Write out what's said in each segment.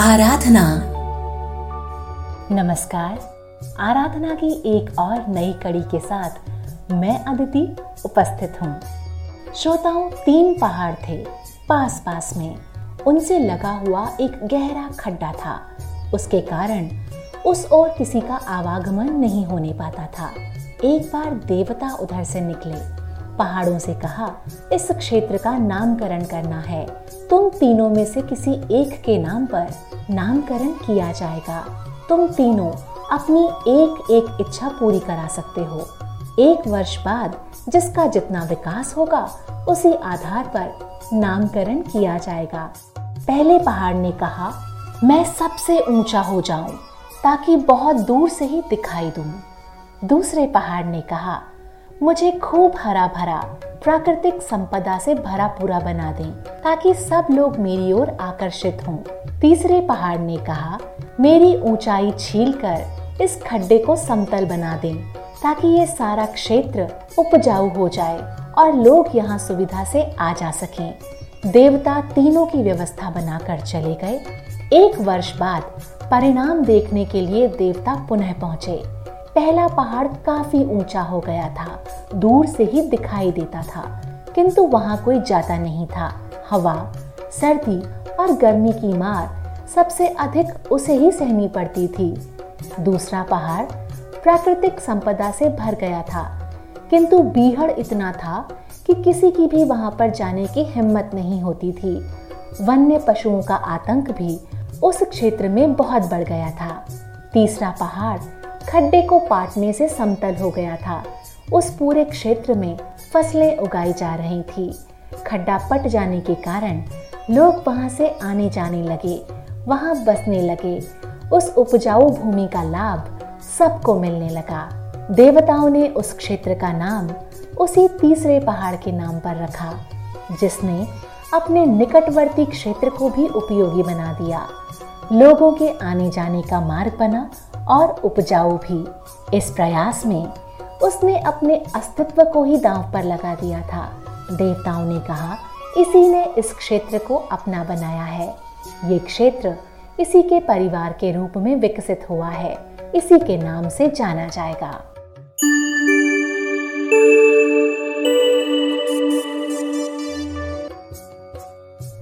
आराधना। नमस्कार। आराधना की एक और नई कड़ी के साथ मैं अदिति उपस्थित हूँ। श्रोताओं, तीन पहाड़ थे पास पास में। उनसे लगा हुआ एक गहरा खड्डा था। उसके कारण उस ओर किसी का आवागमन नहीं होने पाता था। एक बार देवता उधर से निकले। पहाड़ों से कहा, इस क्षेत्र का नामकरण करना है। तुम तीनों में से किसी एक के नाम पर नामकरण किया जाएगा। तुम तीनों अपनी एक एक इच्छा पूरी करा सकते हो। एक वर्ष बाद जिसका जितना विकास होगा, उसी आधार पर नामकरण किया जाएगा। पहले पहाड़ ने कहा, मैं सबसे ऊँचा हो जाऊँ ताकि बहुत दूर से ही दिखाई दूँ। दूसरे पहाड़ ने कहा मुझे खूब हरा भरा, प्राकृतिक संपदा से भरा पूरा बना दें, ताकि सब लोग मेरी ओर आकर्षित हों। तीसरे पहाड़ ने कहा, मेरी ऊंचाई छील कर इस खड्डे को समतल बना दें, ताकि ये सारा क्षेत्र उपजाऊ हो जाए और लोग यहाँ सुविधा से आ जा सकें। देवता तीनों की व्यवस्था बनाकर चले गए एक वर्ष बाद परिणाम देखने के लिए देवता पुनः पहुँचे पहला पहाड़ काफ़ी ऊँचा हो गया था। दूर से ही दिखाई देता था, किंतु वहाँ कोई जाता नहीं था। हवा, सर्दी और गर्मी की मार सबसे अधिक उसे ही सहनी पड़ती थी। दूसरा पहाड़ प्राकृतिक संपदा से भर गया था, किंतु बीहड़ इतना था कि किसी की भी वहाँ पर जाने की हिम्मत नहीं होती थी। वन्य पशुओं का आतंक भी उस क्षेत्र में बहुत बढ़ गया था। तीसरा पहाड़ खड्डे को पाटने से समतल हो गया था। उस पूरे क्षेत्र में फ़सलें उगाई जा रही थी। खड्डा पट जाने के कारण लोग वहाँ से आने जाने लगे, वहाँ बसने लगे। उस उपजाऊ भूमि का लाभ सबको मिलने लगा। देवताओं ने उस क्षेत्र का नाम उसी तीसरे पहाड़ के नाम पर रखा, जिसने अपने निकटवर्ती क्षेत्र को भी उपयोगी बना दिया। लोगों के आने जाने का मार्ग बना और उपजाऊ भी। इस प्रयास में उसने अपने अस्तित्व को ही दांव पर लगा दिया था। देवताओं ने कहा, इसी ने इस क्षेत्र को अपना बनाया है। ये क्षेत्र इसी के परिवार के रूप में विकसित हुआ है। इसी के नाम से जाना जाएगा।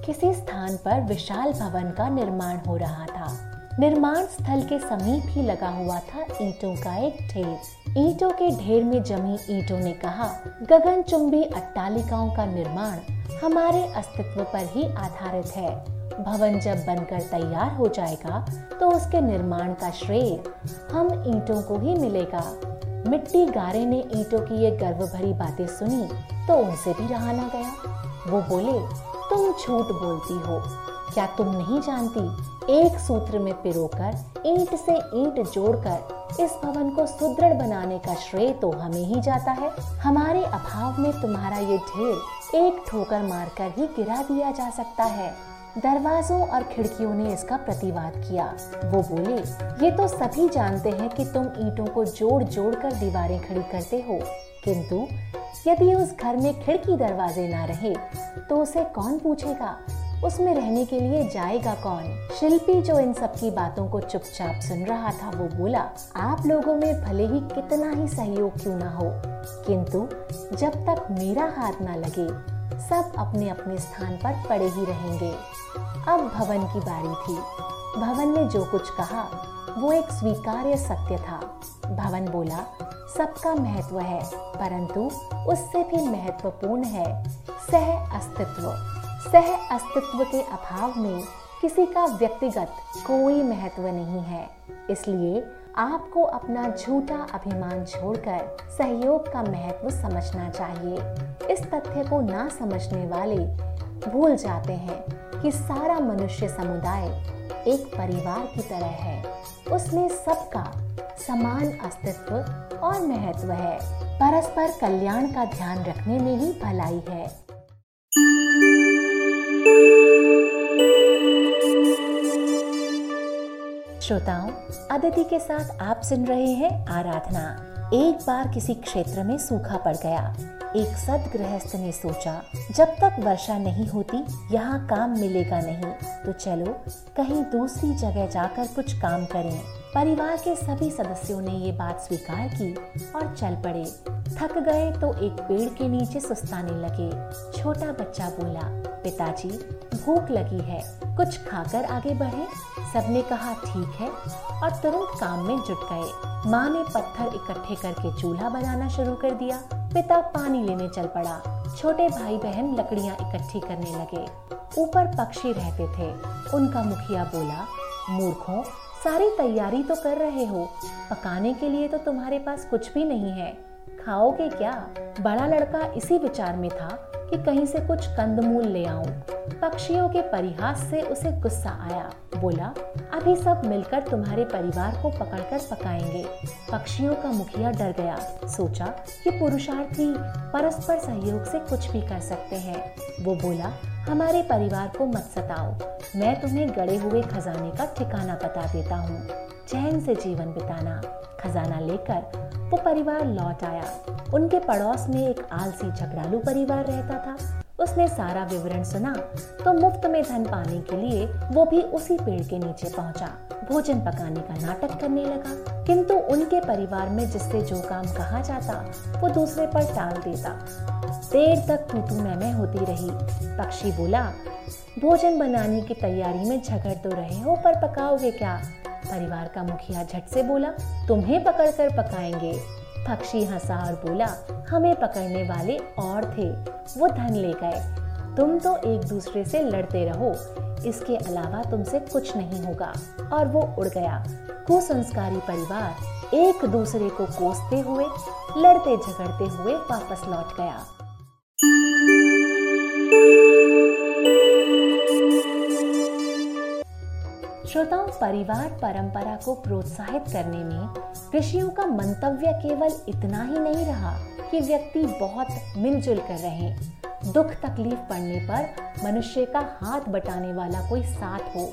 किसी स्थान पर विशाल भवन का निर्माण हो रहा था। निर्माण स्थल के समीप ही लगा हुआ था ईंटों का एक ढेर। ईंटों के ढेर में जमी ईंटों ने कहा गगन चुंबी अट्टालिकाओं का निर्माण हमारे अस्तित्व पर ही आधारित है। भवन जब बनकर तैयार हो जाएगा तो उसके निर्माण का श्रेय हम ईंटों को ही मिलेगा। मिट्टी गारे ने ईंटों की ये गर्व भरी बातें सुनी तो उनसे भी रहा ना गया। वो बोले, तुम झूठ बोलती हो। क्या तुम नहीं जानती एक सूत्र में पिरोकर, ईंट से ईंट जोड़कर, इस भवन को सुदृढ़ बनाने का श्रेय तो हमें ही जाता है। हमारे अभाव में तुम्हारा ये ढेर एक ठोकर मारकर ही गिरा दिया जा सकता है। दरवाजों और खिड़कियों ने इसका प्रतिवाद किया। वो बोले, ये तो सभी जानते हैं कि तुम ईंटों को जोड़ जोड़ कर दीवारें खड़ी करते हो। किंतु, यदि उस घर में खिड़की दरवाजे ना रहे तो उसे कौन पूछेगा? उसमें रहने के लिए जाएगा कौन? शिल्पी जो इन सब की बातों को चुपचाप सुन रहा था, वो बोला, आप लोगों में भले ही कितना ही सहयोग क्यों ना हो, किंतु जब तक मेरा हाथ ना लगे, सब अपने अपने स्थान पर पड़े ही रहेंगे। अब भवन की बारी थी। भवन ने जो कुछ कहा, वो एक स्वीकार्य सत्य था। भवन बोला, सबका महत्व है, परंतु उससे भी महत्वपूर्ण है सह अस्तित्व सह अस्तित्व के अभाव में किसी का व्यक्तिगत कोई महत्व नहीं है। इसलिए आपको अपना झूठा अभिमान छोड़कर सहयोग का महत्व समझना चाहिए। इस तथ्य को ना समझने वाले भूल जाते हैं कि सारा मनुष्य समुदाय एक परिवार की तरह है। उसमें सबका समान अस्तित्व और महत्व है। परस्पर कल्याण का ध्यान रखने में ही भलाई है। श्रोताओं, अदिति के साथ आप सुन रहे हैं आराधना। एक बार किसी क्षेत्र में सूखा पड़ गया। एक सद गृहस्थ ने सोचा, जब तक वर्षा नहीं होती, यहाँ काम मिलेगा नहीं। तो चलो, कहीं दूसरी जगह जाकर कुछ काम करें। परिवार के सभी सदस्यों ने ये बात स्वीकार की और चल पड़े। थक गए तो एक पेड़ के नीचे सुस्ताने लगे। छोटा बच्चा बोला, पिताजी, भूख लगी है, कुछ खाकर आगे बढ़े? सबने कहा, ठीक है। और तुरंत काम में जुट गए। माँ ने पत्थर इकट्ठे करके चूल्हा बनाना शुरू कर दिया। पिता पानी लेने चल पड़ा। छोटे भाई बहन लकड़ियाँ इकट्ठी करने लगे। ऊपर पक्षी रहते थे। उनका मुखिया बोला, मूर्खों, सारी तैयारी तो कर रहे हो। पकाने के लिए तो तुम्हारे पास कुछ भी नहीं है। खाओगे क्या? बड़ा लड़का इसी विचार में था कि कहीं से कुछ कंदमूल ले आऊँ। पक्षियों के परिहास से उसे गुस्सा आया। बोला, अभी सब मिलकर तुम्हारे परिवार को पकड़कर पकाएँगे। पक्षियों का मुखिया डर गया। सोचा कि पुरुषार्थी परस्पर सहयोग से कुछ भी कर सकते हैं। वो बोला, हमारे परिवार को मत सताओ। मैं तुम्हें गड़े हुए खजाने का ठिकाना बता देता हूँ। चैन से जीवन बिताना, खजाना लेकर वो परिवार लौट आया। उनके पड़ोस में एक आलसी झगड़ालू परिवार रहता था। उसने सारा विवरण सुना तो मुफ़्त में धन पाने के लिए वो भी उसी पेड़ के नीचे पहुँचा। भोजन पकाने का नाटक करने लगा, किंतु उनके परिवार में जिससे जो काम कहा जाता, वो दूसरे पर टाल देता। देर तक तू तू मैं मैं होती रही। पक्षी बोला, भोजन बनाने की तैयारी में झगड़ तो रहे हो, पर पकाओगे क्या? परिवार का मुखिया झट से बोला, तुम्हें पकड़कर पकाएँगे। पक्षी हंसा और बोला, हमें पकड़ने वाले और थे, वो धन ले गए। तुम तो एक दूसरे से लड़ते रहो, इसके अलावा तुमसे कुछ नहीं होगा। और वो उड़ गया। कुसंस्कारी परिवार एक दूसरे को कोसते हुए, लड़ते झगड़ते हुए वापस लौट गया। श्रोताओं, परिवार, परंपरा को प्रोत्साहित करने में ऋषियों का मंतव्य केवल इतना ही नहीं रहा कि व्यक्ति बहुत मिलजुल कर रहे। दुख तकलीफ़ पड़ने पर मनुष्य का हाथ बटाने वाला कोई साथ हो,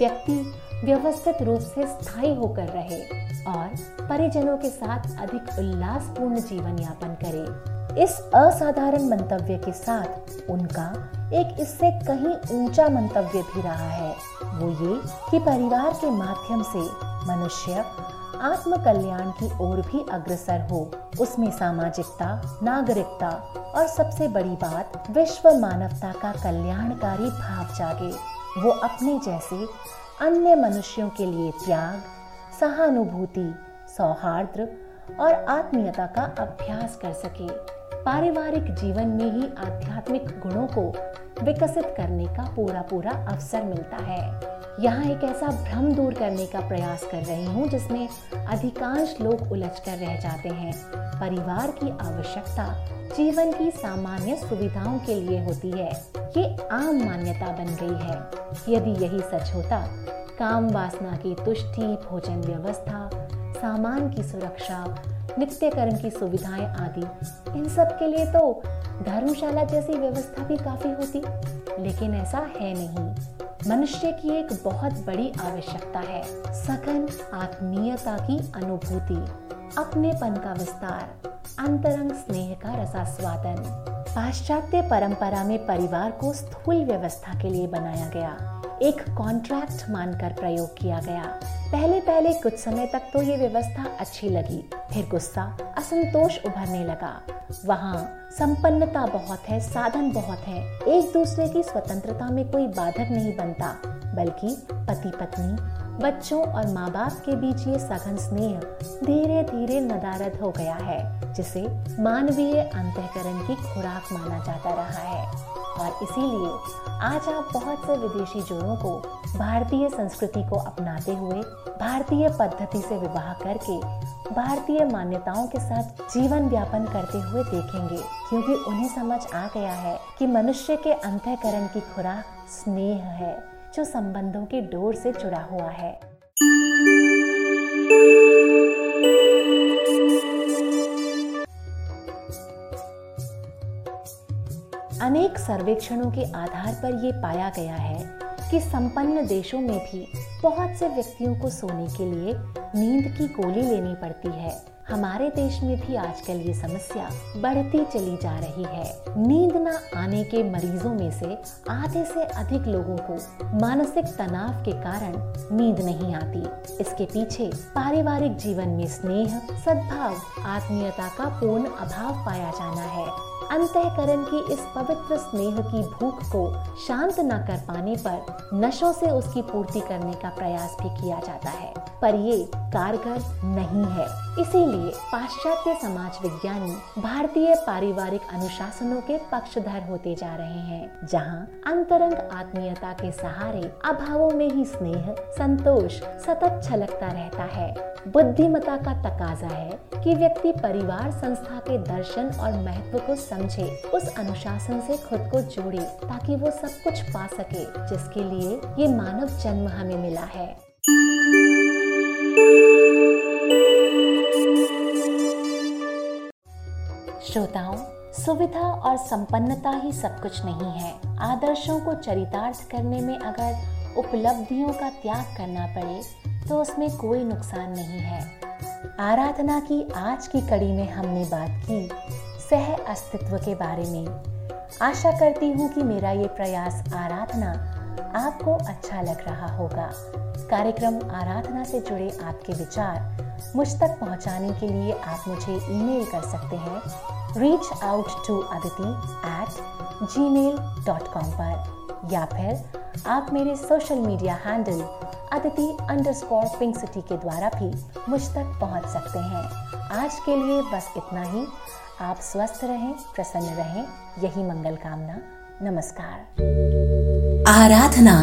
व्यक्ति व्यवस्थित रूप से स्थायी होकर रहे और परिजनों के साथ अधिक उल्लासपूर्ण जीवन यापन करे। इस असाधारण मंतव्य के साथ उनका एक इससे कहीं ऊँचा मंतव्य भी रहा है। वो ये कि परिवार के माध्यम से मनुष्य आत्म कल्याण की ओर भी अग्रसर हो, उसमें सामाजिकता, नागरिकता और सबसे बड़ी बात विश्व मानवता का कल्याणकारी भाव जागे। वो अपने जैसे अन्य मनुष्यों के लिए त्याग, सहानुभूति, सौहार्द और आत्मीयता का अभ्यास कर सके। पारिवारिक जीवन में ही आध्यात्मिक गुणों को विकसित करने का पूरा पूरा अवसर मिलता है। यहाँ एक ऐसा भ्रम दूर करने का प्रयास कर रही हूँ, जिसमें अधिकांश लोग उलझ कर रह जाते हैं। परिवार की आवश्यकता जीवन की सामान्य सुविधाओं के लिए होती है। ये आम मान्यता बन गई है। यदि यही सच होता काम वासना की तुष्टि, भोजन व्यवस्था सामान की सुरक्षा नित्य कर्म की सुविधाएँ आदि। इन सब के लिए तो धर्मशाला जैसी व्यवस्था भी काफ़ी होती। लेकिन ऐसा है नहीं। मनुष्य की एक बहुत बड़ी आवश्यकता है, सघन आत्मीयता की अनुभूति, अपनेपन का विस्तार, अंतरंग स्नेह का रसास्वादन। पाश्चात्य परंपरा में परिवार को स्थूल व्यवस्था के लिए बनाया गया। एक कॉन्ट्रैक्ट मानकर प्रयोग किया गया। पहले पहले कुछ समय तक तो ये व्यवस्था अच्छी लगी, फिर गुस्सा, असंतोष उभरने लगा। वहाँ संपन्नता बहुत है, साधन बहुत है। एक दूसरे की स्वतंत्रता में कोई बाधक नहीं बनता, बल्कि पति पत्नी बच्चों और माँ बाप के बीच ये सघन स्नेह धीरे धीरे नदारद हो गया है, जिसे मानवीय अंतकरण की खुराक माना जाता रहा है। और इसीलिए आज आप बहुत से विदेशी जोड़ों को भारतीय संस्कृति को अपनाते हुए भारतीय पद्धति से विवाह करके भारतीय मान्यताओं के साथ जीवन व्यापन करते हुए देखेंगे। क्योंकि उन्हें समझ आ गया है कि मनुष्य के अंतकरण की खुराक स्नेह है, जो संबंधों की डोर से जुड़ा हुआ है। सर्वेक्षणों के आधार पर ये पाया गया है कि संपन्न देशों में भी बहुत से व्यक्तियों को सोने के लिए नींद की गोली लेनी पड़ती है। हमारे देश में भी आजकल ये समस्या बढ़ती चली जा रही है। नींद न आने के मरीजों में से आधे से अधिक लोगों को मानसिक तनाव के कारण नींद नहीं आती। इसके पीछे पारिवारिक जीवन में स्नेह, सद्भाव, आत्मीयता का पूर्ण अभाव पाया जाना है। अंतकरण की इस पवित्र स्नेह की भूख को शांत न कर पाने पर नशों से उसकी पूर्ति करने का प्रयास भी किया जाता है। पर ये कारगर नहीं है। इसीलिए पाश्चात्य समाज विज्ञानी भारतीय पारिवारिक अनुशासनों के पक्षधर होते जा रहे हैं, जहाँ अंतरंग आत्मीयता के सहारे अभावों में ही स्नेह, संतोष, सतत छलकता रहता है। बुद्धिमता का तकाजा है कि व्यक्ति परिवार संस्था के दर्शन और महत्व को समझे उस अनुशासन से खुद को जोड़े ताकि वो सब कुछ पा सके, जिसके लिए ये मानव जन्म हमें मिला है। श्रोताओं, सुविधा और संपन्नता ही सब कुछ नहीं है। आदर्शों को चरितार्थ करने में अगर उपलब्धियों का त्याग करना पड़े तो उसमें कोई नुकसान नहीं है। आराधना की आज की कड़ी में हमने बात की। सह अस्तित्व के बारे में। आशा करती हूँ कि मेरा ये प्रयास आराधना आपको अच्छा लग रहा होगा। कार्यक्रम आराधना से जुड़े आपके विचार मुझ तक पहुँचाने के लिए आप मुझे ईमेल कर सकते हैं। Reach out to Aditi at Gmail dot com पर। या फिर आप मेरे social media handle Aditi underscore pink city के द्वारा भी मुझ तक पहुँच सकते हैं। आज के लिए बस इतना ही। आप स्वस्थ रहें प्रसन्न रहें यही मंगल कामना। नमस्कार। आराधना